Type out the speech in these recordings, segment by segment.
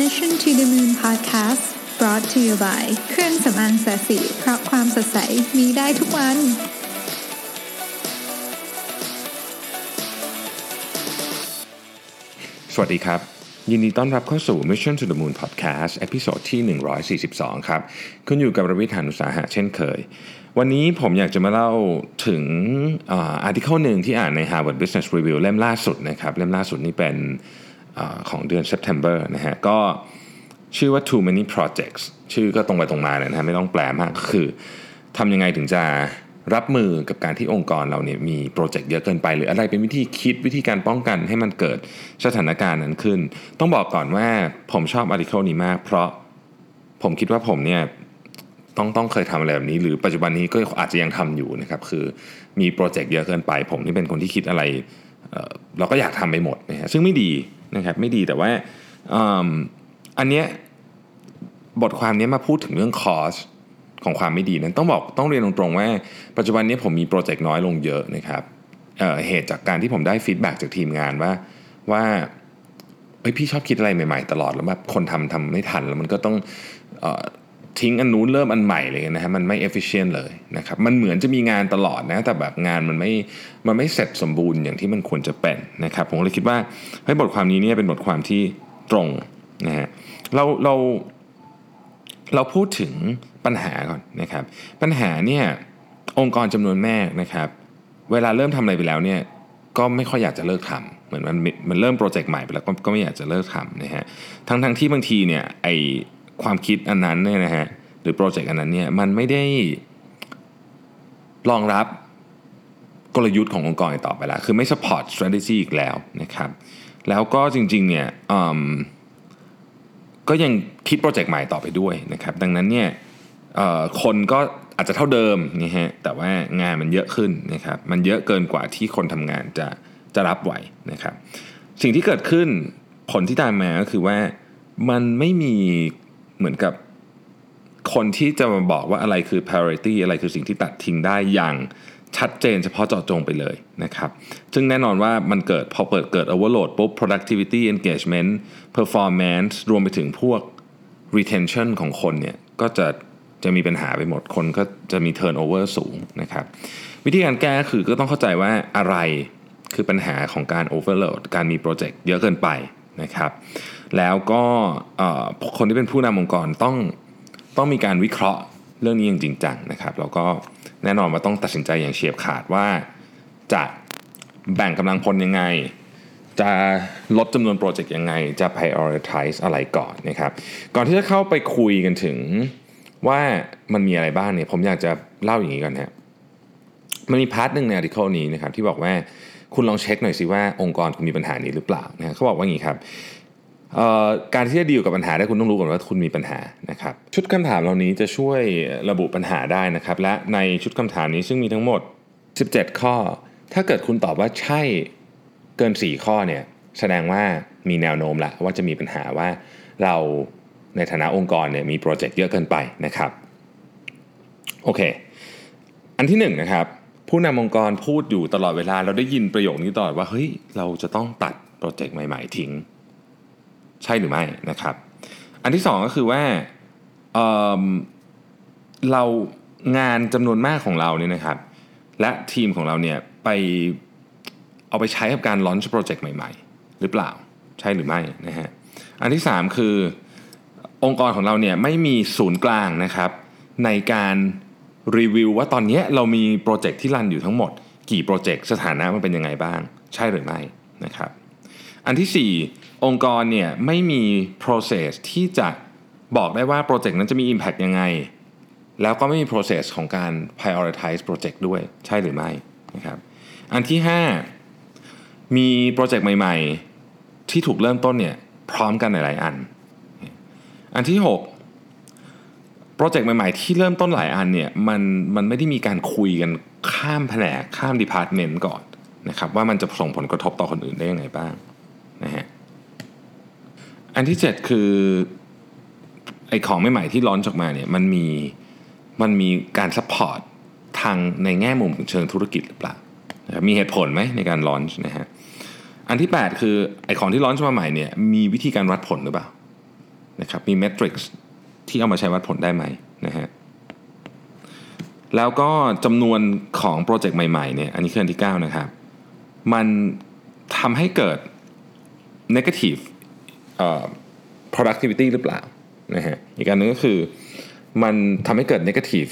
Mission to the Moon Podcast brought to you by เครื่องสำอางแสสีเพราะความสดใสมีได้ทุกวัน สวัสดีครับ ยินดีต้อนรับเข้าสู่ Mission to the Moon Podcast ตอนที่ 142 ครับ คุณอยู่กับรวิทยานุสาหะเช่นเคย วันนี้ผมอยากจะมาเล่าถึงอาร์ติเคิลหนึ่งที่อ่านใน Harvard Business Review เล่มล่าสุดนะครับ เล่มล่าสุดนี่เป็น ของเดือน September นะฮะก็ชื่อว่า Too Many Projects ชื่อก็ตรงไปตรงมาเลยนะฮะไม่ต้องแปลมากก็คือทำยังไงถึงจะรับมือกับการที่องค์กรเราเนี่ยมีโปรเจกต์เยอะเกินไป หรืออะไรเป็นวิธีคิดวิธีการป้องกันให้มันเกิดสถานการณ์นั้นขึ้น ต้องบอกก่อนว่าผมชอบอาร์ติเคิลนี้มาก เพราะผมคิดว่าผมเนี่ยต้องต้องเคยทำอะไรแบบนี้ หรือปัจจุบันนี้ก็อาจจะยังทำอยู่นะครับคือมีโปรเจกต์เยอะเกินไป ผมนี่เป็นคนที่คิดอะไร เราก็อยากทำไปหมดนะฮะซึ่งไม่ดี นะครับไม่ดีแต่ว่าอันเนี้ยบทความนี้มาพูดถึงเรื่องคอสของความไม่ดีนั้นต้องบอกต้องเรียนตรงๆว่า ปัจจุบันนี้ผมมีโปรเจกต์น้อยลงเยอะนะครับเเหตุจากการที่ผมได้ฟีดแบ็จากทีมงานว่าว่าเอ้ยพี่ชอบคิดอะไรใหม่ๆตลอดแล้วแบบคนทำทำไม่ทันแล้วมันก็ต้องอ ทิ้งอันนู้นเริ่มอันใหม่เลยนะฮะมันไม่ efficient เลยนะครับมันเหมือนจะมีงานตลอดนะแต่แบบงานมันไม่มันไม่เสร็จสมบูรณ์อย่างที่มันควรจะเป็นนะครับผมเลยคิดว่าให้บทความนี้เนี่ยเป็นบทความที่ตรงนะฮะเราเราเราพูดถึงปัญหาก่อนนะครับ ปัญหาเนี่ยองค์กรจำนวนแม่นะครับ เวลาเริ่มทำอะไรไปแล้วเนี่ยก็ไม่ค่อยอยากจะเลิกทำเหมือนมันมันเริ่มโปรเจกต์ใหม่ไปแล้วก็ไม่อยากจะเลิกทำนะฮะทั้งทั้งที่บางทีเนี่ยไอ ความคิดอันนั้นเนี่ยนะฮะหรือโปรเจกต์อันนั้นเนี่ยมันไม่ได้รองรับกลยุทธ์ขององค์กรต่อไปแล้วคือไม่ support strategy อีกแล้วนะครับ แล้วก็จริงๆเนี่ยก็ยังคิดโปรเจกต์ใหม่ต่อไปด้วยนะครับ ดังนั้นเนี่ยคนก็อาจจะเท่าเดิมนะฮะแต่ว่างานมันเยอะขึ้นนะครับ มันเยอะเกินกว่าที่คนทำงานจะจะรับไหวนะครับ สิ่งที่เกิดขึ้นผลที่ตามมาก็คือว่ามันไม่มี เหมือนกับคนที่จะมาบอกว่าอะไรคือ priority อะไรคือสิ่งที่ตัดทิ้งได้อย่างชัดเจนเฉพาะเจาะจงไปเลยนะครับ ซึ่งแน่นอนว่ามันเกิดพอเปิดเกิด overload ปุ๊บ productivity engagement performance รวมไปถึงพวก retention ของคนเนี่ย ก็จะจะมีปัญหาไปหมดคนก็จะมี turnover สูงนะครับ วิธีการแก้คือก็ต้องเข้าใจว่าอะไรคือปัญหาของการ overload การมีโปรเจกต์เยอะเกินไปนะครับ แล้วก็คนที่เป็นผู้นำองค์กรต้องต้องมีการวิเคราะห์เรื่องนี้อย่างจริงจังนะครับแล้วก็แน่นอนว่าต้องตัดสินใจอย่างเฉียบขาดว่าจะแบ่งกำลังพลยังไง จะลดจำนวนโปรเจกต์ยังไง จะ prioritize อะไรก่อนนะครับ ก่อนที่จะเข้าไปคุยกันถึงว่ามันมีอะไรบ้างเนี่ยผมอยากจะเล่าอย่างนี้ก่อนนะมันมี part หนึ่งใน article นี้นะครับที่บอกว่าคุณลองเช็คหน่อยสิว่าองค์กรคุณมีปัญหานี้หรือเปล่านะเขาบอกว่าอย่างนี้ครับ การที่จะดีลกับปัญหาได้คุณต้องรู้ก่อนว่าคุณมีปัญหานะครับชุดคำถามเหล่านี้จะช่วยระบุปัญหาได้นะครับ และในชุดคำถามนี้ซึ่งมีทั้งหมด 17 ข้อ ถ้าเกิดคุณตอบว่าใช่เกิน 4 ข้อเนี่ยแสดงว่ามีแนวโน้มละว่าจะมีปัญหาว่าเราในฐานะองค์กรเนี่ยมีโปรเจกต์เยอะเกินไปนะครับโอเค อันที่1นนะครับผู้นำองค์กรพูดอยู่ตลอดเวลาเราได้ยินประโยคนี้ตลอดว่าเฮ้ยเราจะต้องตัดโปรเจกต์ใหม่ ๆ ทิ้ง ใช่หรือไม่นะครับ อันที่สองก็คือว่าเเรางานจำนวนมากของเราเนี่ยนะครับ และทีมของเราเนี่ยไปเอาไปใช้กับการลอนช์โปรเจกต์ใหม่ ๆ หรือเปล่าใช่หรือไม่นะฮะอันที่ 3 คือองค์กรของเราเนี่ยไม่มีศูนย์กลางนะครับ ในการรีวิวว่าตอนนี้เรามีโปรเจกต์ที่ run อยู่ทั้งหมด กี่โปรเจกต์สถานะมันเป็นยังไงบ้าง ใช่หรือไม่นะครับ อันที่ 4 องค์กรเนี่ยไม่มี process ที่จะบอกได้ว่าโปรเจกต์นั้นจะมี impact ยังไง แล้วก็ไม่มี process ของการ prioritize โปรเจกต์ด้วยใช่หรือไม่นะครับอันที่ 5 มีโปรเจกต์ใหม่ ๆ ที่ถูกเริ่มต้นเนี่ยพร้อมกันหลายๆอัน อันที่ 6 โปรเจกต์ใหม่ ๆ ที่เริ่มต้นหลายอันเนี่ยมันมันไม่ได้มีการคุยกันข้ามแผนกข้าม department ก่อนนะครับว่ามันจะส่งผลกระทบต่อคนอื่นได้ยังไงบ้าง นะฮะอันที่ 7 คือไอของใหม่ๆที่ launch ออกมาเนี่ยมันมีมันมีการ support ทางในแง่มุมของเชิงธุรกิจหรือเปล่านะมีเหตุผลไหมในการลอนนะฮะอันที่ 8 คือไอของที่ลอนช์มาใหม่เนี่ยมีวิธีการวัดผลหรือเปล่านะครับมีเมทริกซ์ที่เอามาใช้วัดผลได้ไหมนะฮะแล้วก็จำนวนของโปรเจกต์ใหม่ๆเนี่ยอันนี้คืออันที่ 9 นะครับ มันทำให้เกิด negative productivity หรือเปล่านะฮะอีกอันหนึงก็คือมันทำให้เกิด negative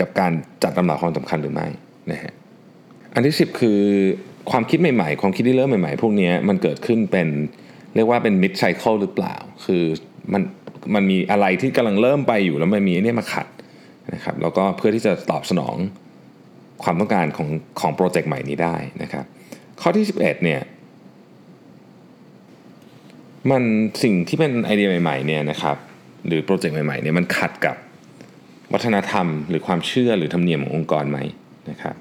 กับการจัดลำดับความสำคัญหรือไม่นะฮะอันที่ 10 คือความคิดใหม่ๆ ความคิดที่เริ่มใหม่ๆ พวกนี้มันเกิดขึ้นเป็นเรียกว่าเป็น mid cycle หรือเปล่า คือมันมันมีอะไรที่กำลังเริ่มไปอยู่แล้วมันมีอ้เนี่ยมาขัดนะครับแล้วก็เพื่อที่จะตอบสนองความต้องการของของโปรเจกต์ใหม่นี้ได้นะครับข้อที่ 11เนี่ย มันสิ่งที่เป็นไอเดียใหม่ๆเนี่ยนะครับหรือโปรเจกต์ใหม่ๆเนี่ยมันขัดกับวัฒนธรรม หรือความเชื่อหรือธรรมเนียมขององค์กรไหมนะครับ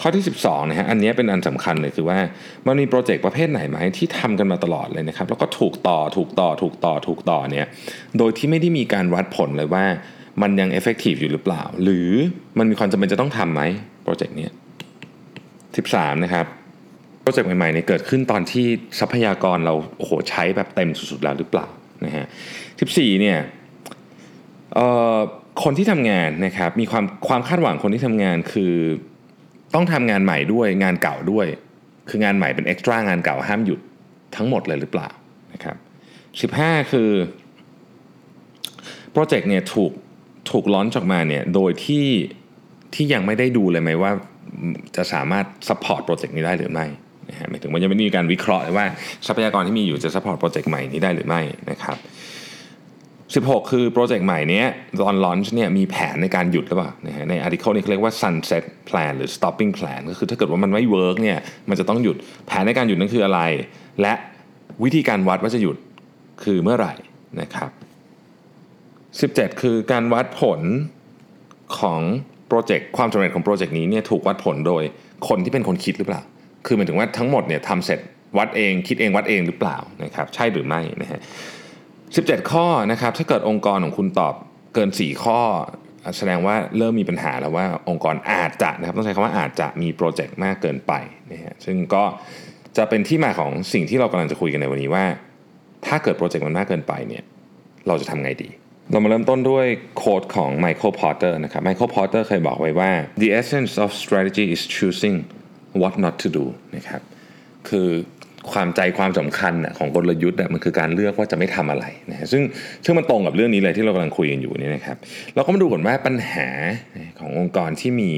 ข้อที่ 12นะฮะอันนี้เป็นอันสำคัญเลยคือว่ามันมีโปรเจกต์ประเภทไหนไหมที่ทำกันมาตลอดเลยนะครับแล้วก็ถูกต่อถูกต่อถูกต่อถูกต่อเนี่ยโดยที่ไม่ได้มีการวัดผลเลยว่ามันยัง effective อยู่หรือเปล่า หรือมันมีความจำเป็นจะต้องทำไหมโปรเจกต์นี้13นะครับ โปรเจกต์ใหม่ๆเนี่ยเกิดขึ้นตอนที่ทรัพยากรเราโอ้โหใช้แบบเต็มสุดๆแล้วหรือเปล่านะฮะ14เนี่ยเอ่อคนที่ทำงานนะครับมีความความคาดหวังคนที่ทำงานคือต้องทำงานใหม่ด้วยงานเก่าด้วย คืองานใหม่เป็นเอ็กซ์ตร้างานเก่าห้ามหยุดทั้งหมดเลยหรือเปล่านะครับ15คือโปรเจกต์เนี่ยถูกถูกล้อนออกมาเนี่ยโดยที่ที่ยังไม่ได้ดูเลยไหมว่าจะสามารถ support โปรเจกต์นี้ได้หรือไม่ นะฮะหมายถึงว่ายังไม่มีการวิเคราะห์เลยว่าทรัพยากรที่มีอยู่จะ support โปรเจกต์ใหม่นี้ได้หรือไม่นะครับ16 คือโปรเจกต์ใหม่นี้ตอน launch เนี่ยมีแผนในการหยุดหรือเปล่านะฮะใน article นี้เขาเรียกว่า sunset plan หรือ stopping plan ก็คือถ้าเกิดว่ามันไม่ work เนี่ยมันจะต้องหยุดแผนในการหยุดนั่นคืออะไร และวิธีการวัดว่าจะหยุดคือเมื่อไหร่นะครับ 17 คือการวัดผลของโปรเจกต์ความสำเร็จของโปรเจกต์นี้เนี่ยถูกวัดผลโดยคนที่เป็นคนคิดหรือเปล่า คือหมายถึงว่าทั้งหมดเนี่ยทำเสร็จวัดเองคิดเองวัดเองหรือเปล่านะครับใช่หรือไม่นะฮะ17ข้อนะครับถ้าเกิดองค์กรของคุณตอบเกิน 4 ข้อ แสดงว่าเริ่มมีปัญหาแล้วว่าองค์กรอาจจะนะครับต้องใช้คำว่าอาจจะมีโปรเจกต์มากเกินไปนะฮะซึ่งก็จะเป็นที่มาของสิ่งที่เรากำลังจะคุยกันในวันนี้ว่า ถ้าเกิดโปรเจกต์มันมากเกินไปเนี่ยเราจะทำไงดี เรามาเริ่มต้นด้วยโค้ดของ Michael Porter นะครับ Michael Porter เคยบอกไว้ว่า the essence of strategy is choosing what not to do นะครับคือความใจความสำคัญของกลยุทธ์มันคือการเลือกว่าจะไม่ทำอะไรนะฮะซึ่งซึ่งมันตรงกับเรื่องนี้เลยที่เรากำลังคุยกันอยู่นี่นะครับ เราก็มาดูก่อนว่าปัญหาขององค์กรที่มี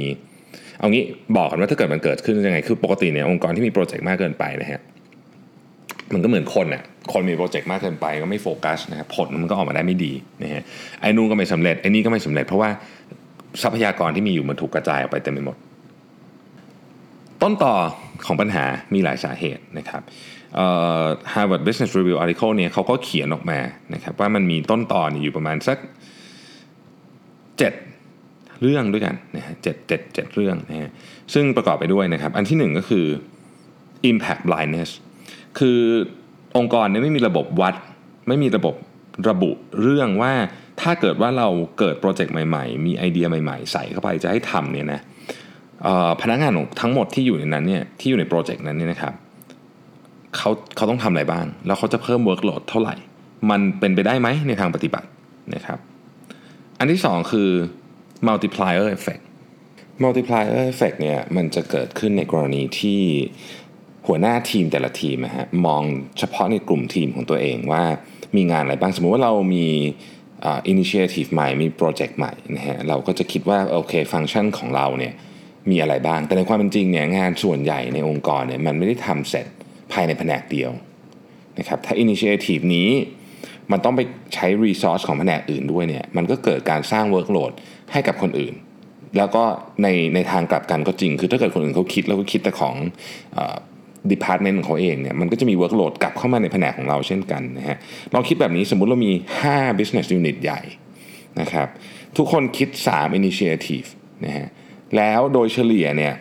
เอางี้บอกกันว่าถ้าเกิดมันเกิดขึ้นยังไง คือปกติเนี่ยองค์กรที่มีโปรเจกต์มากเกินไปนะฮะมันก็เหมือนคนน่ะคนมีโปรเจกต์มากเกินไปก็ไม่โฟกัสนะครับผลมันก็ออกมาได้ไม่ดีนะฮะไอ้นู่นก็ไม่สำเร็จไอ้นี่ก็ไม่สำเร็จเพราะว่าทรัพยากรที่มีอยู่มันถูกกระจายออกไปเต็มไปหมด ต้นต่อของปัญหามีหลายสาเหตุนะครับ Harvard Business Review article เนี่ยเขาก็เขียนออกมานะครับว่ามันมีต้นต่ออยู่ประมาณสัก 7 เรื่องด้วยกันนะฮะเจ็ดเจ็ดเจ็ดเรื่องนะฮะซึ่งประกอบไปด้วยนะครับ อันที่หนึ่งก็คือ impact blindness คือองค์กรเนี่ยไม่มีระบบวัด ไม่มีระบบระบุเรื่องว่าถ้าเกิดว่าเราเกิดโปรเจกต์ใหม่ ๆ มีไอเดียใหม่ ๆ ใส่เข้าไปจะให้ทำเนี่ยนะ พนักงานทั้งหมดที่อยู่ในนั้นเนี่ยที่อยู่ในโปรเจกต์นั้นเนี่ยนะครับเขาเขาต้องทำอะไรบ้าง แล้วเขาจะเพิ่ม workload เท่าไหร่ มันเป็นไปได้ไหมในทางปฏิบัตินะครับ อันที่สองคือ multiplier effect multiplier effect เนี่ยมันจะเกิดขึ้นในกรณีที่หัวหน้าทีมแต่ละทีมนะฮะมองเฉพาะในกลุ่มทีมของตัวเองว่ามีงานอะไรบ้าง สมมุติว่าเรามี initiative ใหม่มีโปรเจกต์ใหม่นะฮะเราก็จะคิดว่าโอเคฟังก์ชันของเราเนี่ย มีอะไรบ้าง แต่ในความเป็นจริงเนี่ยงานส่วนใหญ่ในองค์กรเนี่ยมันไม่ได้ทำเสร็จภายในแผนกเดียวนะครับถ้า initiative นี้มันต้องไปใช้ resource ของแผนกอื่นด้วยเนี่ยมันก็เกิดการสร้าง workload ให้กับคนอื่น แล้วก็ในในทางกลับกันก็จริง คือถ้าเกิดคนอื่นเขาคิดแล้วก็คิดแต่ของ department ของเขาเองเนี่ยมันก็จะมี workload กลับเข้ามาในแผนกของเราเช่นกันนะฮะลองคิดแบบนี้สมมุติเรามี 5 business unit ใหญ่นะครับทุกคนคิด 3 initiative นะฮะ แล้วโดยเฉลี่ยเนี่ย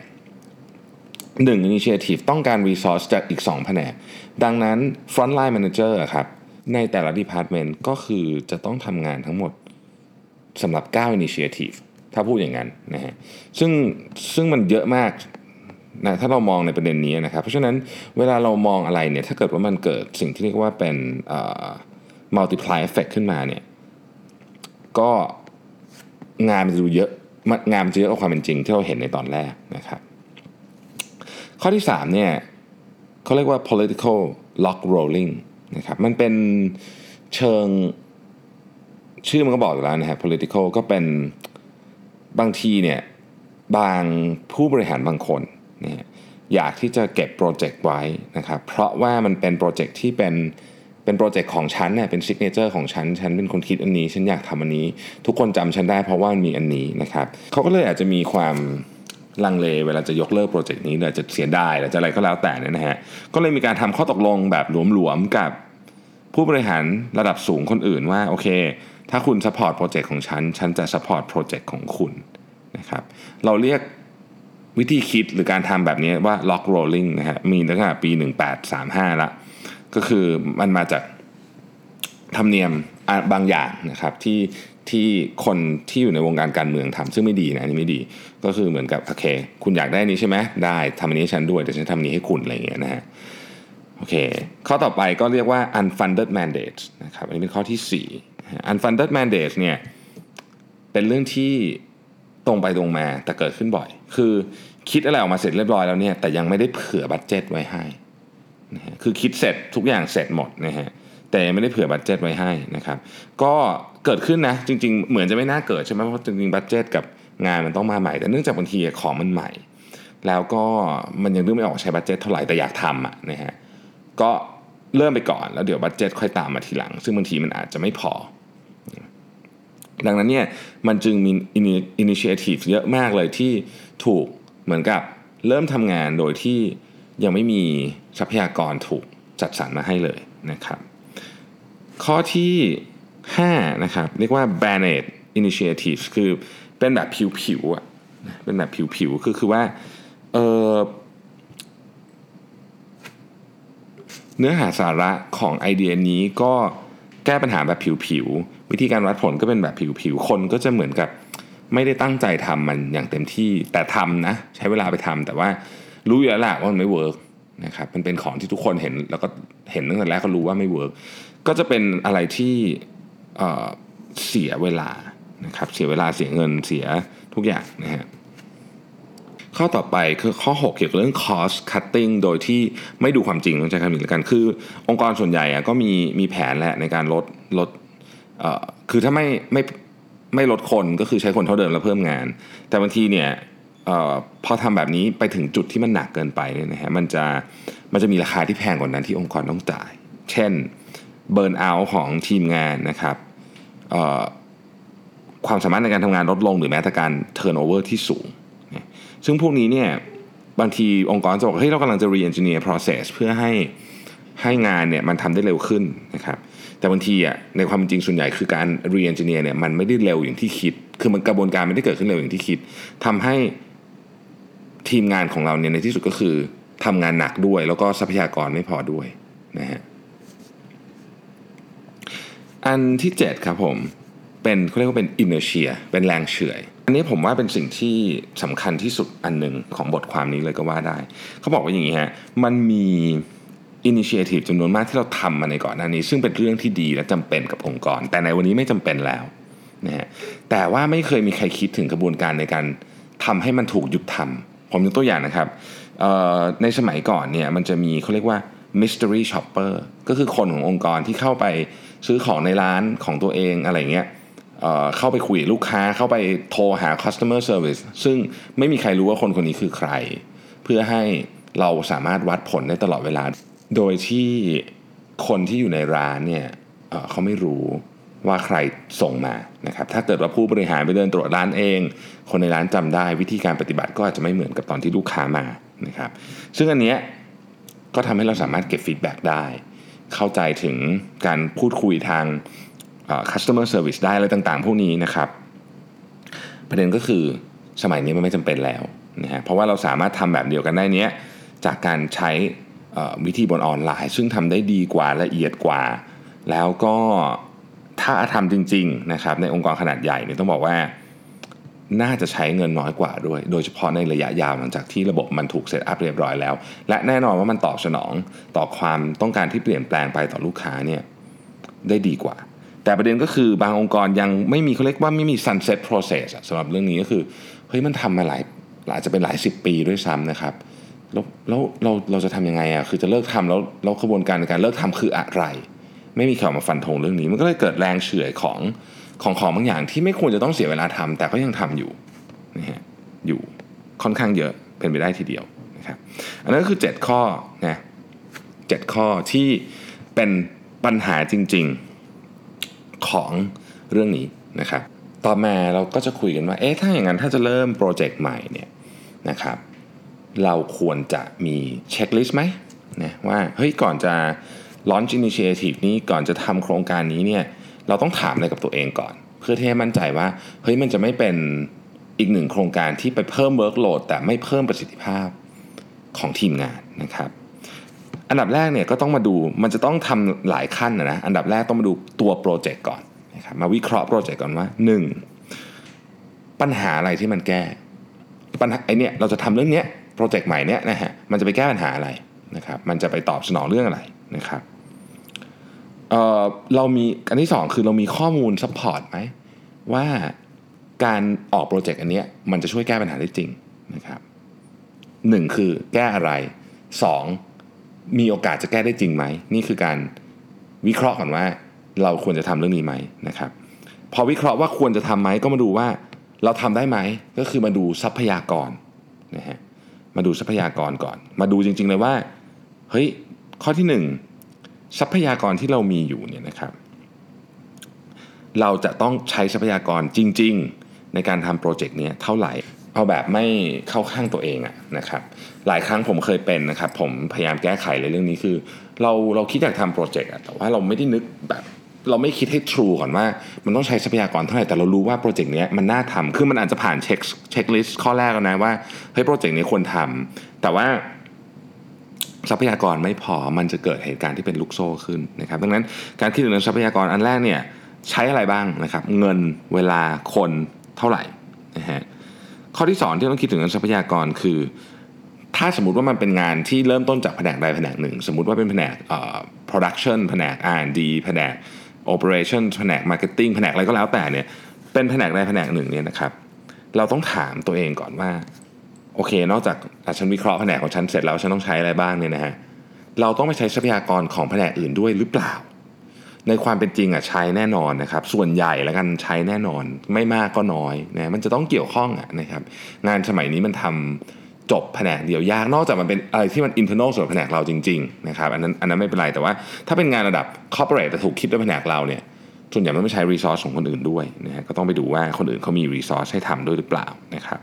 หนึ่ง initiative ต้องการ resource จากอีก 2 แผนก ดังนั้น frontline manager ครับในแต่ละ department ก็คือจะต้องทำงานทั้งหมดสำหรับ 9 initiative ถ้าพูดอย่างนั้นนะฮะซึ่งซึ่งมันเยอะมากนะถ้าเรามองในประเด็นนี้นะครับ เพราะฉะนั้นเวลาเรามองอะไรเนี่ยถ้าเกิดว่ามันเกิดสิ่งที่เรียกว่าเป็น multiply effect ขึ้นมาเนี่ยก็งานมันจะดูเยอะ งานมันจะเยอะกว่าความเป็นจริงที่เราเห็นในตอนแรกนะครับ ข้อที่3เนี่ยเขาเรียกว่า political logrolling นะครับมันเป็นเชิงชื่อมันก็บอกอยู่แล้วนะฮะ political ก็เป็นบางทีเนี่ยบางผู้บริหารบางคนเนี่ยอยากที่จะเก็บโปรเจกต์ไว้นะครับ เพราะว่ามันเป็นโปรเจกต์ที่เป็น เป็นโปรเจกต์ของฉันเนี่ยเป็น signature ของฉัน ฉันเป็นคนคิดอันนี้ ฉันอยากทำอันนี้ ทุกคนจำฉันได้เพราะว่ามีอันนี้นะครับเขาก็เลยอาจจะมีความลังเลเวลาจะยกเลิกโปรเจกต์นี้เลยจะเสียดายหรือจะอะไรก็แล้วแต่นี่นะฮะก็เลยมีการทำข้อตกลงแบบหลวมๆกับผู้บริหารระดับสูงคนอื่นว่าโอเค ถ้าคุณ support โปรเจกต์ของฉัน ฉันจะ support โปรเจกต์ของคุณนะครับเราเรียกวิธีคิดหรือการทำแบบนี้ว่า logrolling นะฮะมีตั้งแต่ปี 1835ละ ก็คือมันมาจากธรรมเนียมบางอย่างนะครับที่ที่คนที่อยู่ในวงการการเมืองทำซึ่งไม่ดีนะอันนี้ไม่ดี ก็คือเหมือนกับโอเค คุณอยากได้นี้ใช่ไหมได้ทำอันนี้ฉันด้วยแต่ฉันทำนี้ให้คุณอะไรอย่างเงี้ยนะฮะโอเค ข้อต่อไปก็เรียกว่า unfunded mandate นะครับอันนี้เป็นข้อที่ 4 unfunded mandate เนี่ยเป็นเรื่องที่ตรงไปตรงมาแต่เกิดขึ้นบ่อย คือคิดอะไรออกมาเสร็จเรียบร้อยแล้วเนี่ยแต่ยังไม่ได้เผื่อบัตเจ็ตไว้ให้ นะฮะคือคิดเสร็จทุกอย่างเสร็จหมดนะฮะแต่ไม่ได้เผื่อ budget ไว้ให้นะครับ ก็เกิดขึ้นนะจริง ๆ เหมือนจะไม่น่าเกิดใช่ไหมเพราะจริงๆ budget กับงานมันต้องมาใหม่ แต่เนื่องจากบางทีของมันใหม่ แล้วก็มันยังนึกไม่ออกใช้ budget เท่าไหร่แต่อยากทำอะนะฮะก็เริ่มไปก่อนแล้วเดี๋ยว budget ค่อยตามมาทีหลัง ซึ่งบางทีมันอาจจะไม่พอ ดังนั้นเนี่ยมันจึงมี initiative เยอะมากเลยที่ถูกเหมือนกับเริ่มทำงานโดยที่ ยังไม่มีทรัพยากรถูกจัดสรรมาให้เลยนะครับ ข้อที่5นะครับเรียกว่า b a n e d Initiative คือเป็นแบบผิวๆอะเป็นแบบผิวๆคือคือว่าเออเนื้อหาสาระของไอเดียนี้ก็แก้ปัญหาแบบผิวๆ วิธีการวัดผลก็เป็นแบบผิวๆ คนก็จะเหมือนกับไม่ได้ตั้งใจทำมันอย่างเต็มที่แต่ทำนะ ใช้เวลาไปทำแต่ว่า รู้อยู่แล้วแหละว่ามันไม่เวิร์กนะครับมันเป็นของที่ทุกคนเห็นแล้วก็เห็นตั้งแต่แรกก็รู้ว่าไม่เวิร์กก็จะเป็นอะไรที่เสียเวลานะครับเสียเวลาเสียเงินเสียทุกอย่างนะฮะข้อต่อไปคือข้อ 6 เกี่ยวกับเรื่อง cost cutting โดยที่ไม่ดูความจริงต้องใช้คำนี้แล้วกัน คือองค์กรส่วนใหญ่ก็มีมีแผนแหละในการลดลดคือถ้าไม่ไม่ไม่ลดคนก็คือใช้คนเท่าเดิมแล้วเพิ่มงาน แต่บางทีเนี่ย ออพอทำแบบนี้ไปถึงจุดที่มันหนักเกินไปเนี่ยนะฮะมันจะมันจะมีราคาที่แพงกว่านั้นที่องค์กรต้องจ่าย เช่น burnout ของทีมงานนะครับความสามารถในการทำงานลดลงหรือแม้แต่การ turnover ที่สูง ซึ่งพวกนี้เนี่ยบางทีองค์กรจะบอกเฮ้ยเรากำลังจะ re-engineer process เพื่อให้ให้งานเนี่ยมันทำได้เร็วขึ้นนะครับแต่บางทีอะในความจริงส่วนใหญ่คือการ re-engineer เนี่ยมันไม่ได้เร็วอย่างที่คิด คือมันกระบวนการไม่ได้เกิดขึ้นเร็วอย่างที่คิดทำให้ ทีมงานของเราเนี่ยในที่สุดก็คือทำงานหนักด้วย แล้วก็ทรัพยากรไม่พอด้วยนะฮะอันที่ 7 ครับผมเป็นเขาเรียกว่าเป็น inertia เป็นแรงเฉื่อย อันนี้ผมว่าเป็นสิ่งที่สำคัญที่สุดอันหนึ่งของบทความนี้เลยก็ว่าได้ เขาบอกว่าอย่างนี้ฮะมันมีอินิเชทีฟจำนวนมากที่เราทำมาในก่อนหน้านี้ ซึ่งเป็นเรื่องที่ดีและจำเป็นกับองค์กร แต่ในวันนี้ไม่จำเป็นแล้วนะฮะแต่ว่าไม่เคยมีใครคิดถึงกระบวนการในการทำให้มันถูกหยุดทำ ผมยกตัวอย่างนะครับในสมัยก่อนเนี่ยมันจะมีเขาเรียกว่า mystery shopper ก็คือคนขององค์กรที่เข้าไปซื้อของในร้านของตัวเองอะไรเงี้ยเข้าไปคุยลูกค้าเข้าไปโทรหา customer service ซึ่งไม่มีใครรู้ว่าคนคนนี้คือใคร เพื่อให้เราสามารถวัดผลได้ตลอดเวลา โดยที่คนที่อยู่ในร้านเนี่ยเขาไม่รู้ ว่าใครส่งมานะครับถ้าเกิดว่าผู้บริหารไปเดินตรวจร้านเอง คนในร้านจำได้วิธีการปฏิบัติก็อาจจะไม่เหมือนกับตอนที่ลูกค้ามานะครับซึ่งอันเนี้ยก็ทำให้เราสามารถเก็บฟีดแบ็กได้ เข้าใจถึงการพูดคุยทาง customer service ได้อะไรต่างๆ พวกนี้นะครับ ประเด็นก็คือสมัยนี้มันไม่จำเป็นแล้วนะฮะเพราะว่าเราสามารถทำแบบเดียวกันได้เนี้ยจากการใช้วิธีบนออนไลน์ ซึ่งทำได้ดีกว่าละเอียดกว่า แล้วก็ ถ้าทำจริงๆนะครับในองค์กรขนาดใหญ่เนี่ยต้องบอกว่าน่าจะใช้เงินน้อยกว่าด้วย โดยเฉพาะในระยะยาวหลังจากที่ระบบมันถูกเซตอัพเรียบร้อยแล้ว และแน่นอนว่ามันตอบสนองต่อความต้องการที่เปลี่ยนแปลงไปต่อลูกค้าเนี่ยได้ดีกว่า แต่ประเด็นก็คือบางองค์กรยังไม่มีเขาเรียกว่าไม่มี sunset process สำหรับเรื่องนี้ก็คือเฮ้ยมันทำมาหลายอาจจะเป็นหลายสิบปีด้วยซ้ำนะครับแล้วแล้วเราเราจะทำยังไงอะคือจะเลิกทำแล้วแล้วกระบวนการในการเลิกทำคืออะไร ไม่มีใครมาฟันธงเรื่องนี้ มันก็เลยเกิดแรงเฉื่อยของของของบางอย่างที่ไม่ควรจะต้องเสียเวลาทำแต่ก็ยังทำอยู่นะฮะอยู่ค่อนข้างเยอะเป็นไปได้ทีเดียวนะครับอันนั้นก็คือ 7 ข้อนะเข้อที่เป็นปัญหาจริง ๆของเรื่องนี้นะครับต่อมาเราก็จะคุยกันว่าเอ๊ะถ้าอย่างนั้นถ้าจะเริ่มโปรเจกต์ใหม่เนี่ยนะครับเราควรจะมีเช็คลิสต์ไหมนะว่าเฮ้ยก่อนจะ launch initiative นี้ก่อนจะทำโครงการนี้เนี่ยเราต้องถามอะไรกับตัวเองก่อน เพื่อที่ให้มั่นใจว่าเฮ้ยมันจะไม่เป็นอีกหนึ่งโครงการที่ไปเพิ่ม workload แต่ไม่เพิ่มประสิทธิภาพของทีมงานนะครับ อันดับแรกเนี่ยก็ต้องมาดูมันจะต้องทำหลายขั้นนะอันดับแรกต้องมาดูตัวโปรเจกต์ก่อนนะครับมาวิเคราะห์โปรเจกต์ก่อนว่า 1. ปัญหาอะไรที่มันแก้ปัญหาไอเนี่ยเราจะทำเรื่องเนี้ยโปรเจกต์ใหม่เนี้ยนะฮะมันจะไปแก้ปัญหาอะไรนะครับมันจะไปตอบสนองเรื่องอะไรนะครับ เออเรามีอันที่2คือเรามีข้อมูล support ไหมว่าการออกโปรเจกต์อันนี้มันจะช่วยแก้ปัญหาได้จริงนะครับหนึ่งคือแก้อะไร 2. มีโอกาสจะแก้ได้จริงไหม นี่คือการวิเคราะห์ก่อนว่า เราควรจะทำเรื่องนี้ไหมนะครับ พอวิเคราะห์ว่าควรจะทำไหมก็มาดูว่าเราทำได้ไหมก็คือมาดูทรัพยากรนะฮะมาดูทรัพยากรก่อน มาดูจริง ๆ เลยว่าเฮ้ยข้อที่1 ทรัพยากรที่เรามีอยู่เนี่ยนะครับ เราจะต้องใช้ทรัพยากรจริง ๆ ในการทำโปรเจกต์นี้เท่าไหร่เอาแบบไม่เข้าข้างตัวเองอะนะครับ หลายครั้งผมเคยเป็นนะครับ ผมพยายามแก้ไขเลยเรื่องนี้คือ เราเราคิดอยากทำโปรเจกต์อะแต่ว่าเราไม่ได้นึกแบบเราไม่คิดให้ through ก่อนว่ามันต้องใช้ทรัพยากรเท่าไหร่แต่เรารู้ว่าโปรเจกต์นี้มันน่าทำคือมันอาจจะผ่านเช็ค checklist ข้อแรกแล้วนะว่าเฮ้ยโปรเจกต์นี้ควรทำแต่ว่า ทรัพยากรไม่พอมันจะเกิดเหตุการณ์ที่เป็นลูกโซ่ขึ้นนะครับดังนั้นการคิดถึงเรื่องทรัพยากรอันแรกเนี่ยใช้อะไรบ้างนะครับ เงินเวลาคนเท่าไหร่นะฮะข้อที่ 2 ที่ต้องคิดถึงเรื่องทรัพยากรคือ ถ้าสมมติว่ามันเป็นงานที่เริ่มต้นจากแผนกใดแผนกหนึ่ง สมมติว่าเป็นแผนกเอ่อ production แผนก R&D แผนก operation แผนก marketing แผนกอะไรก็แล้วแต่เนี่ยเป็นแผนกใดแผนกหนึ่งเนี่ยนะครับ เราต้องถามตัวเองก่อนว่า โอเค นอกจากฉันวิเคราะห์แผนกของฉันเสร็จแล้วฉันต้องใช้อะไรบ้างเนี่ยนะฮะเราต้องไปใช้ทรัพยากรของแผนกอื่นด้วยหรือเปล่า ในความเป็นจริงอะใช้แน่นอนนะครับ ส่วนใหญ่แล้วกันใช้แน่นอนไม่มากก็น้อยนะมันจะต้องเกี่ยวข้องอะนะครับ งานสมัยนี้มันทำจบแผนกเดียวยากนอกจากมันเป็นอะไรที่มัน internal ส่วนแผนกเราจริงๆนะครับอันนั้นอันนั้นไม่เป็นไรแต่ว่าถ้าเป็นงานระดับ corporate แต่ถูกคิดด้วยแผนกเราเนี่ยส่วนใหญ่มันไม่ใช้ resource ของคนอื่นด้วยนะฮะก็ต้องไปดูว่าคนอื่นเขามี resource ให้ทำด้วยหรือเปล่านะครับ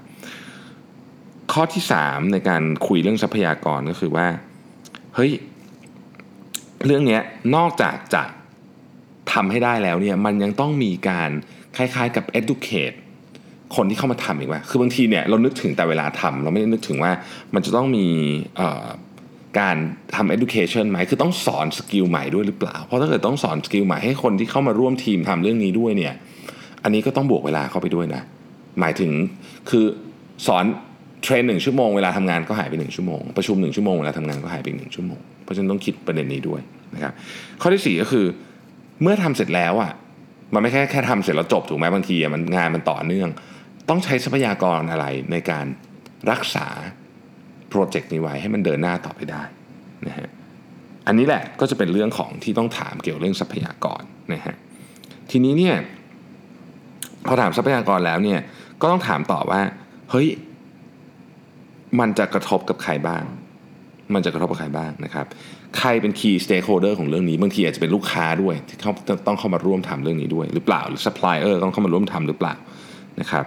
ข้อที่ 3 ในการคุยเรื่องทรัพยากรก็คือว่า เฮ้ย เรื่องนี้นอกจากจะทำให้ได้แล้วเนี่ยมันยังต้องมีการคล้ายๆกับ educate คนที่เข้ามาทำอีกว่า คือบางทีเนี่ยเรานึกถึงแต่เวลาทำเราไม่ได้นึกถึงว่ามันจะต้องมีการทำ education ไหมคือต้องสอน skill ใหม่ด้วยหรือเปล่า เพราะถ้าเกิดต้องสอน skill ใหม่ให้คนที่เข้ามาร่วมทีมทำเรื่องนี้ด้วยเนี่ย อันนี้ก็ต้องบวกเวลาเข้าไปด้วยนะ หมายถึงคือสอน train หนึ่งชั่วโมงเวลาทำงานก็หายไปหนึ่งชั่วโมงประชุมหนึ่งชั่วโมงเวลาทำงานก็หายไปหนึ่งชั่วโมงเพราะฉะนั้นต้องคิดประเด็นนี้ด้วยนะครับข้อที่ 4 ก็คือเมื่อทำเสร็จแล้วอะมันไม่แค่แค่ทำเสร็จแล้วจบถูกไหมบางทีมันงานมันต่อเนื่อง ต้องใช้ทรัพยากรอะไรในการรักษาโปรเจกต์นี้ไว้ให้มันเดินหน้าต่อไปได้นะฮะอันนี้แหละก็จะเป็นเรื่องของที่ต้องถามเกี่ยวเรื่องทรัพยากรนะฮะทีนี้เนี่ยพอถามทรัพยากรแล้วเนี่ยก็ต้องถามต่อว่าเฮ้ย มันจะกระทบกับใครบ้าง มันจะกระทบกับใครบ้างนะครับ ใครเป็น key stakeholder ของเรื่องนี้ บางทีอาจจะเป็นลูกค้าด้วยที่เขาต้องเข้ามาร่วมทำเรื่องนี้ด้วย หรือเปล่าหรือ supplier ต้องเข้ามาร่วมทำหรือเปล่านะครับ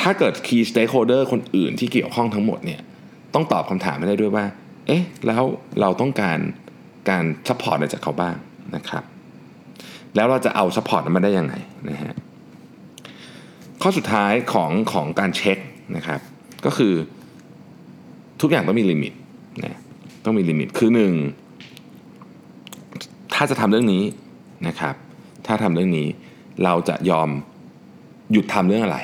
ถ้าเกิด key stakeholder คนอื่นที่เกี่ยวข้องทั้งหมดเนี่ยต้องตอบคำถามให้ได้ด้วยว่า เอ๊ะ แล้วเราต้องการการ support อะไรจากเขาบ้างนะครับ แล้วเราจะเอา support นั้นมาได้ยังไงนะฮะ ข้อสุดท้ายของของการเช็คนะครับ ก็คือ ทุกอย่างต้องมี limit นะต้องมี limit คือหนึ่งถ้าจะทำเรื่องนี้นะครับ ถ้าทำเรื่องนี้เราจะยอมหยุดทำเรื่องอะไร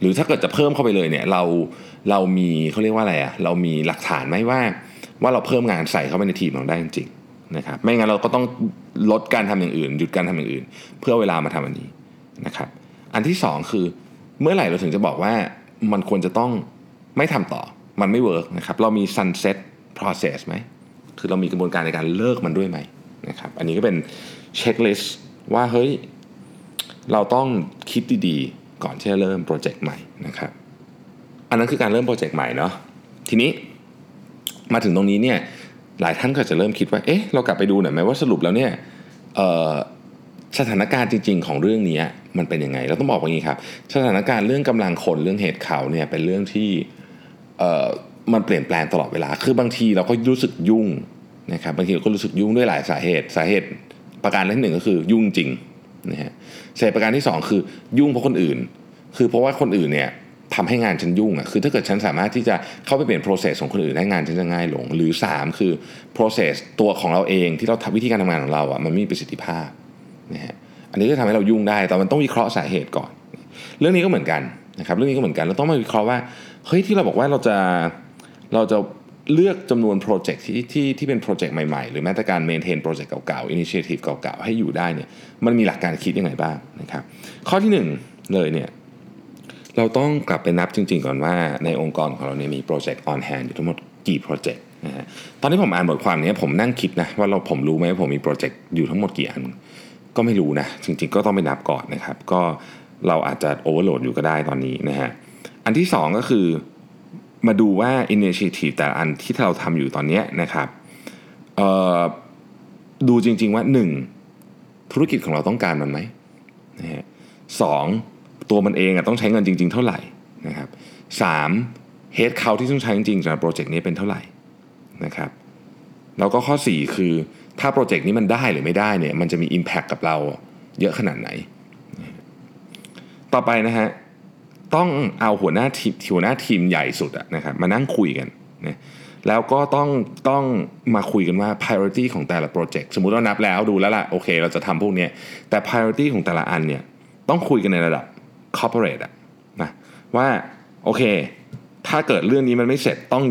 หรือถ้าเกิดจะเพิ่มเข้าไปเลยเนี่ยเราเรามีเขาเรียกว่าอะไรอะเรามีหลักฐานไหมว่า ว่าเราเพิ่มงานใส่เข้าไปในทีมเราได้จริงๆนะครับไม่งั้นเราก็ต้องลดการทำอย่างอื่น หยุดการทำอย่างอื่น เพื่อเวลามาทำอันนี้นะครับ อันที่สองคือเมื่อไหร่เราถึงจะบอกว่ามันควรจะต้อง ไม่ทำต่อมันไม่เวิร์กนะครับเรามี sunset process ไหมคือเรามีกระบวนการในการเลิกมันด้วยไหมนะครับอันนี้ก็เป็น checklist ว่าเฮ้ยเราต้องคิดดีๆ ก่อนที่จะเริ่มโปรเจกต์ใหม่นะครับอันนั้นคือการเริ่มโปรเจกต์ใหม่เนาะทีนี้มาถึงตรงนี้เนี่ยหลายท่านก็จะเริ่มคิดว่าเอ๊ะเรากลับไปดูหน่อยไหมว่าสรุปแล้วเนี่ย สถานการณ์จริง ๆ ของเรื่องนี้มันเป็นยังไง เราต้องบอกว่าอย่างนี้ครับ สถานการณ์เรื่องกำลังคนเรื่อง headcount เนี่ยเป็นเรื่องที่มันเปลี่ยนแปลงตลอดเวลา คือบางทีเราก็รู้สึกยุ่งนะครับบางทีเราก็รู้สึกยุ่งด้วยหลายสาเหตุ สาเหตุประการที่หนึ่งก็คือยุ่งจริงนะฮะสาเหตุประการที่ 2 คือยุ่งเพราะคนอื่น คือเพราะว่าคนอื่นเนี่ยทำให้งานฉันยุ่งอะคือถ้าเกิดฉันสามารถที่จะเข้าไปเปลี่ยน process ของคนอื่นได้งานฉันจะง่ายลง หรือ 3 คือ process ตัวของเราเองที่เราทำวิธีการทำงานของเราอะมันมีประสิทธิภาพ นะฮะอันนี้ก็ทำให้เรายุ่งได้ แต่มันต้องวิเคราะห์สาเหตุก่อน เรื่องนี้ก็เหมือนกันนะครับ เรื่องนี้ก็เหมือนกัน เราต้องมาวิเคราะห์ว่า เฮ้ยที่เราบอกว่าเราจะเราจะเลือกจำนวนโปรเจกต์ที่ที่ที่เป็นโปรเจกต์ใหม่ๆ หรือแม้แต่การ maintain โปรเจกต์เก่าๆ initiative เก่าๆ ให้อยู่ได้เนี่ย มันมีหลักการคิดยังไงบ้างนะครับ ข้อที่1เลยเนี่ย เราต้องกลับไปนับจริง ๆ ก่อนว่าในองค์กรของเราเนี่ยมีโปรเจกต์ on hand อยู่ทั้งหมดกี่โปรเจกต์นะฮะ ตอนที่ผมอ่านบทความนี้ผมนั่งคิดนะว่าเราผมรู้ไหมว่าผมมีโปรเจกต์อยู่ทั้งหมดกี่อัน ก็ไม่รู้นะ จริงๆก็ต้องไปนับก่อนนะครับ ก็เราอาจจะโอเวอร์โหลดอยู่ก็ได้ตอนนี้นะฮะอันที่ 2 ก็คือมาดูว่า Initiative แต่อันที่เราทำอยู่ตอนนี้นะครับดูจริงๆว่า 1. ธุรกิจของเราต้องการมันไหมนะฮะสตัวมันเองต้องใช้เงินจริง ๆ เท่าไหร่นะครับสามเฮดเคาที่ต้องใช้จริงๆสำหรับโปรเจกต์นี้เป็นเท่าไหร่นะครับ แล้วก็ข้อ 4 คือถ้าโปรเจกต์นี้มันได้หรือไม่ได้เนี่ยมันจะมี Impact กับเราเยอะขนาดไหน ต่อไปนะฮะต้องเอาหัวหน้าทีมหัวหน้าทีมใหญ่สุดนะครับมานั่งคุยกันนะแล้วก็ต้องต้องมาคุยกันว่า priority ของแต่ละโปรเจกต์สมมุติเรานับแล้วดูแล้วล่ะโอเค เราจะทำพวกนี้แต่ priority ของแต่ละอันเนี่ยต้องคุยกันในระดับ corporate อะนะว่าโอเค ถ้าเกิดเรื่องนี้มันไม่เสร็จต้อง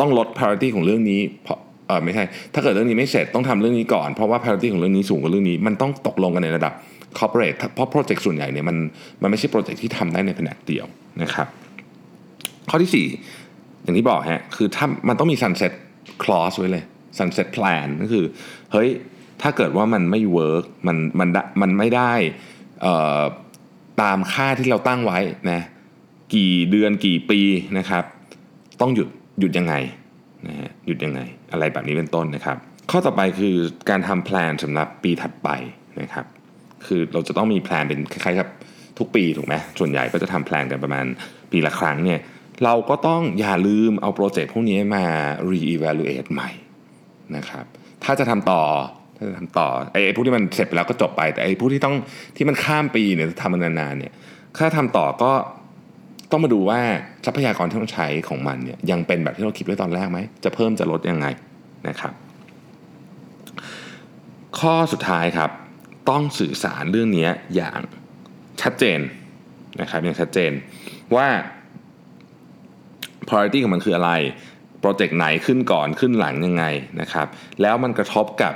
ต้องลด priority ของเรื่องนี้เพราะ ออไม่ใช่ ถ้าเกิดเรื่องนี้ไม่เสร็จต้องทำเรื่องนี้ก่อน เพราะว่า priority ของเรื่องนี้สูงกว่าเรื่องนี้ มันต้องตกลงกันในระดับ corporate เพราะโปรเจกต์ส่วนใหญ่เนี่ยมันมันไม่ใช่โปรเจกต์ที่ทำได้ในแผนกเดียวนะครับ ข้อที่ 4 อย่างที่บอกฮะคือถ้ามันต้องมี sunset clause ไว้เลย sunset plan ก็คือเฮ้ยถ้าเกิดว่ามันไม่ work มันมันมันไม่ได้ตามค่าที่เราตั้งไว้นะกี่เดือนกี่ปีนะครับ ต้องหยุดหยุดยังไงนะฮะหยุดยังไง อะไรแบบนี้เป็นต้นนะครับ ข้อต่อไปคือการทำแผนสำหรับปีถัดไปนะครับ คือเราจะต้องมีแผนเป็นคล้ายๆกับทุกปีถูกไหมส่วนใหญ่ก็จะทำแผนกันประมาณปีละครั้งเนี่ยเราก็ต้องอย่าลืมเอาโปรเจกต์พวกนี้มา re-evaluate ใหม่นะครับ ถ้าจะทำต่อถ้าจะทำต่อไอ้พวกที่มันเสร็จไปแล้วก็จบไป แต่ไอ้พวกที่ต้องที่มันข้ามปีเนี่ยทำมานานๆเนี่ยถ้าทำต่อก็ ต้องมาดูว่าทรัพยากรที่ต้องใช้ของมันเนี่ยยังเป็นแบบที่เราคิดไว้ตอนแรกไหม จะเพิ่มจะลดยังไงนะครับ ข้อสุดท้ายครับ ต้องสื่อสารเรื่องนี้อย่างชัดเจนนะครับอย่างชัดเจนว่า priority ของมันคืออะไรโปรเจกต์ไหนขึ้นก่อนขึ้นหลังยังไงนะครับ แล้วมันกระทบกับ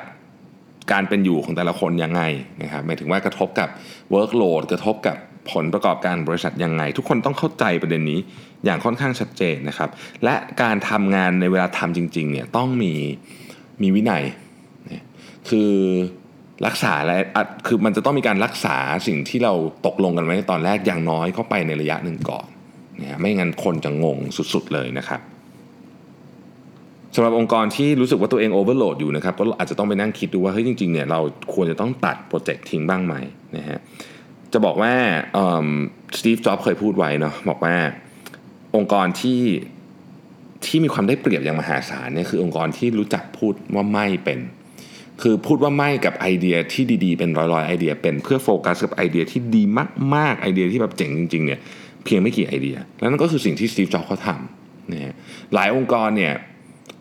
การเป็นอยู่ของแต่ละคนยังไงนะครับหมายถึงว่ากระทบกับ workload กระทบกับ ผลประกอบการบริษัทยังไง ทุกคนต้องเข้าใจประเด็นนี้อย่างค่อนข้างชัดเจนนะครับ และการทำงานในเวลาทำจริงๆเนี่ยต้องมีมีวินัยคือรักษาและคือมันจะต้องมีการรักษาสิ่งที่เราตกลงกันไว้ในตอนแรกอย่างน้อยเข้าไปในระยะหนึ่งก่อนนะไม่งั้นคนจะงงสุดๆเลยนะครับสำหรับองค์กรที่รู้สึกว่าตัวเอง overload อยู่นะครับก็อาจจะต้องไปนั่งคิดดูว่าเฮ้ยจริงๆเนี่ยเราควรจะต้องตัดโปรเจกต์ทิ้งบ้างไหมนะฮะ จะบอกว่า Steve Jobs เคยพูดไว้เนาะบอกว่าองค์กรที่ที่มีความได้เปรียบอย่างมหาศาลเนี่ยคือองค์กรที่รู้จักพูดว่าไม่เป็น คือพูดว่าไม่กับไอเดียที่ดีๆเป็นร้อยๆไอเดียเป็นเพื่อโฟกัสกับไอเดียที่ดีมากๆไอเดียที่แบบเจ๋งจริงๆเนี่ยเพียงไม่กี่ไอเดีย แล้วนั่นก็คือสิ่งที่สตีฟจ็อบเขาทำนะหลายองค์กรเนี่ย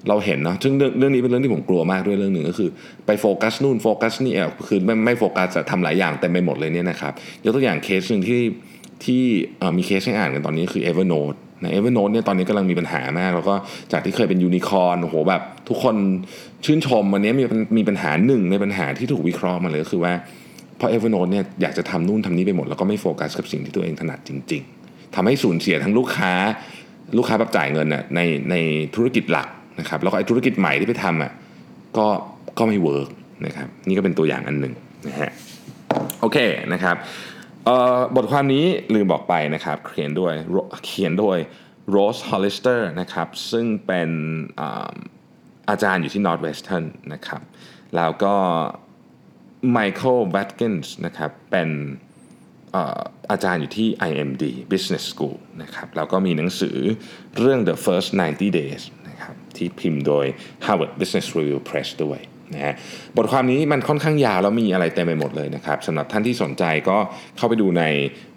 เราเห็นนะซึ่งเรื่องเรื่องนี้เป็นเรื่องที่ผมกลัวมากด้วยเรื่องหนึ่งก็คือ ไปโฟกัสนู่นโฟกัสนี่เออคือไม่ไม่โฟกัสจะทำหลายอย่างเต็มไปหมดเลยเนี่ยนะครับยกตัวอย่างเคสหนึ่งที่ที่มีเคสให้อ่านกันตอนนี้คือ Evernote ใน Evernote เนี่ยตอนนี้กำลังมีปัญหามาก แล้วก็จากที่เคยเป็นยูนิคอร์นโหแบบทุกคนชื่นชมวันนี้มีมีปัญหาหนึ่งในปัญหาที่ถูกวิเคราะห์มาเลยก็คือว่าเพราะ Evernote เนี่ยอยากจะทำนู่นทำนี่ไปหมด แล้วก็ไม่โฟกัสกับสิ่งที่ตัวเองถนัดจริง ๆทำให้สูญเสียทั้งลูกค้า ลูกค้าแบบจ่ายเงินน่ะในในธุรกิจหลัก นะครับแล้วก็ไอ้ธุรกิจใหม่ที่ไปทำอะก็ก็ไม่ work นะครับนี่ก็เป็นตัวอย่างอันหนึ่งนะฮะโอเคนะครับบทความนี้ลืมบอกไปนะครับเขียนด้วยเขียนโดย Rose Hollister นะครับซึ่งเป็นอาจารย์อยู่ที่ Northwestern นะครับแล้วก็ Michael Watkins นะครับเป็นอาจารย์อยู่ที่ IMD Business School นะครับแล้วก็มีหนังสือเรื่อง The First 90 Days ที่พิมพ์โดย Harvard Business Review Press ด้วยนะฮะบทความนี้มันค่อนข้างยาวแล้วมีอะไรเต็มไปหมดเลยนะครับสำหรับท่านที่สนใจก็เข้าไปดูใน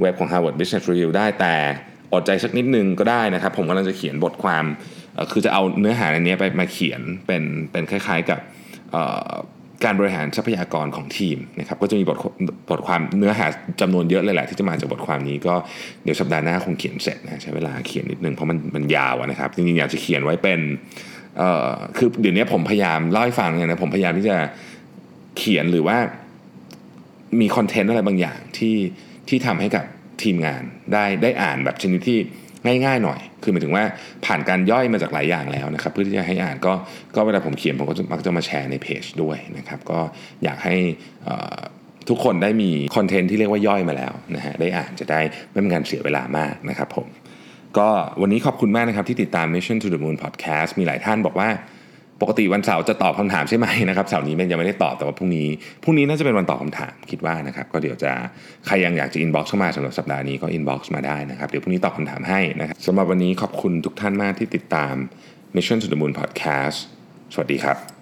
เว็บของ Harvard Business Review ได้แต่อดใจสักนิดนึงก็ได้นะครับ ผมกำลังจะเขียนบทความ คือจะเอาเนื้อหาในนี้ไปมาเขียนเป็นเป็นคล้ายๆกับ การบริหารทรัพยากรของทีมนะครับก็จะมีบทบทความเนื้อหาจำนวนเยอะเลยแหละที่จะมาจากบทความนี้ก็เดี๋ยวสัปดาห์หน้าคงเขียนเสร็จนะใช้เวลาเขียนนิดนึงเพราะมันมันยาวนะครับจริงๆอยากจะเขียนไว้เป็นเอ่อคือเดี๋ยวนี้ผมพยายามเล่าให้ฟังเนี่ยนะผมพยายามที่จะเขียนหรือว่ามีคอนเทนต์อะไรบางอย่างที่ที่ทำให้กับทีมงานได้ได้อ่านแบบชนิดที่ ง่ายๆหน่อย คือหมายถึงว่าผ่านการย่อยมาจากหลายอย่างแล้วนะครับ เพื่อที่จะให้อ่านก็ก็เวลาผมเขียนผมก็มักจะมาแชร์ในเพจด้วยนะครับ ก็อยากให้ทุกคนได้มีคอนเทนต์ที่เรียกว่าย่อยมาแล้วนะฮะได้อ่านจะได้ไม่เป็นการเสียเวลามากนะครับผมก็วันนี้ขอบคุณมากนะครับที่ติดตาม Mission to the Moon Podcast มีหลายท่านบอกว่า ปกติวันเสาร์จะตอบคำถามใช่ไหมนะครับเสาร์นี้ยังไม่ได้ตอบแต่ว่าพรุ่งนี้พรุ่งนี้น่าจะเป็นวันตอบคำถามคิดว่านะครับก็เดี๋ยวจะใครยังอยากจะ inbox เข้ามาสำหรับสัปดาห์นี้ก็ inbox มาได้นะครับเดี๋ยวพรุ่งนี้ตอบคำถามให้นะครับสำหรับวันนี้ขอบคุณทุกท่านมากที่ติดตาม Mission to the Moon Podcast สวัสดีครับ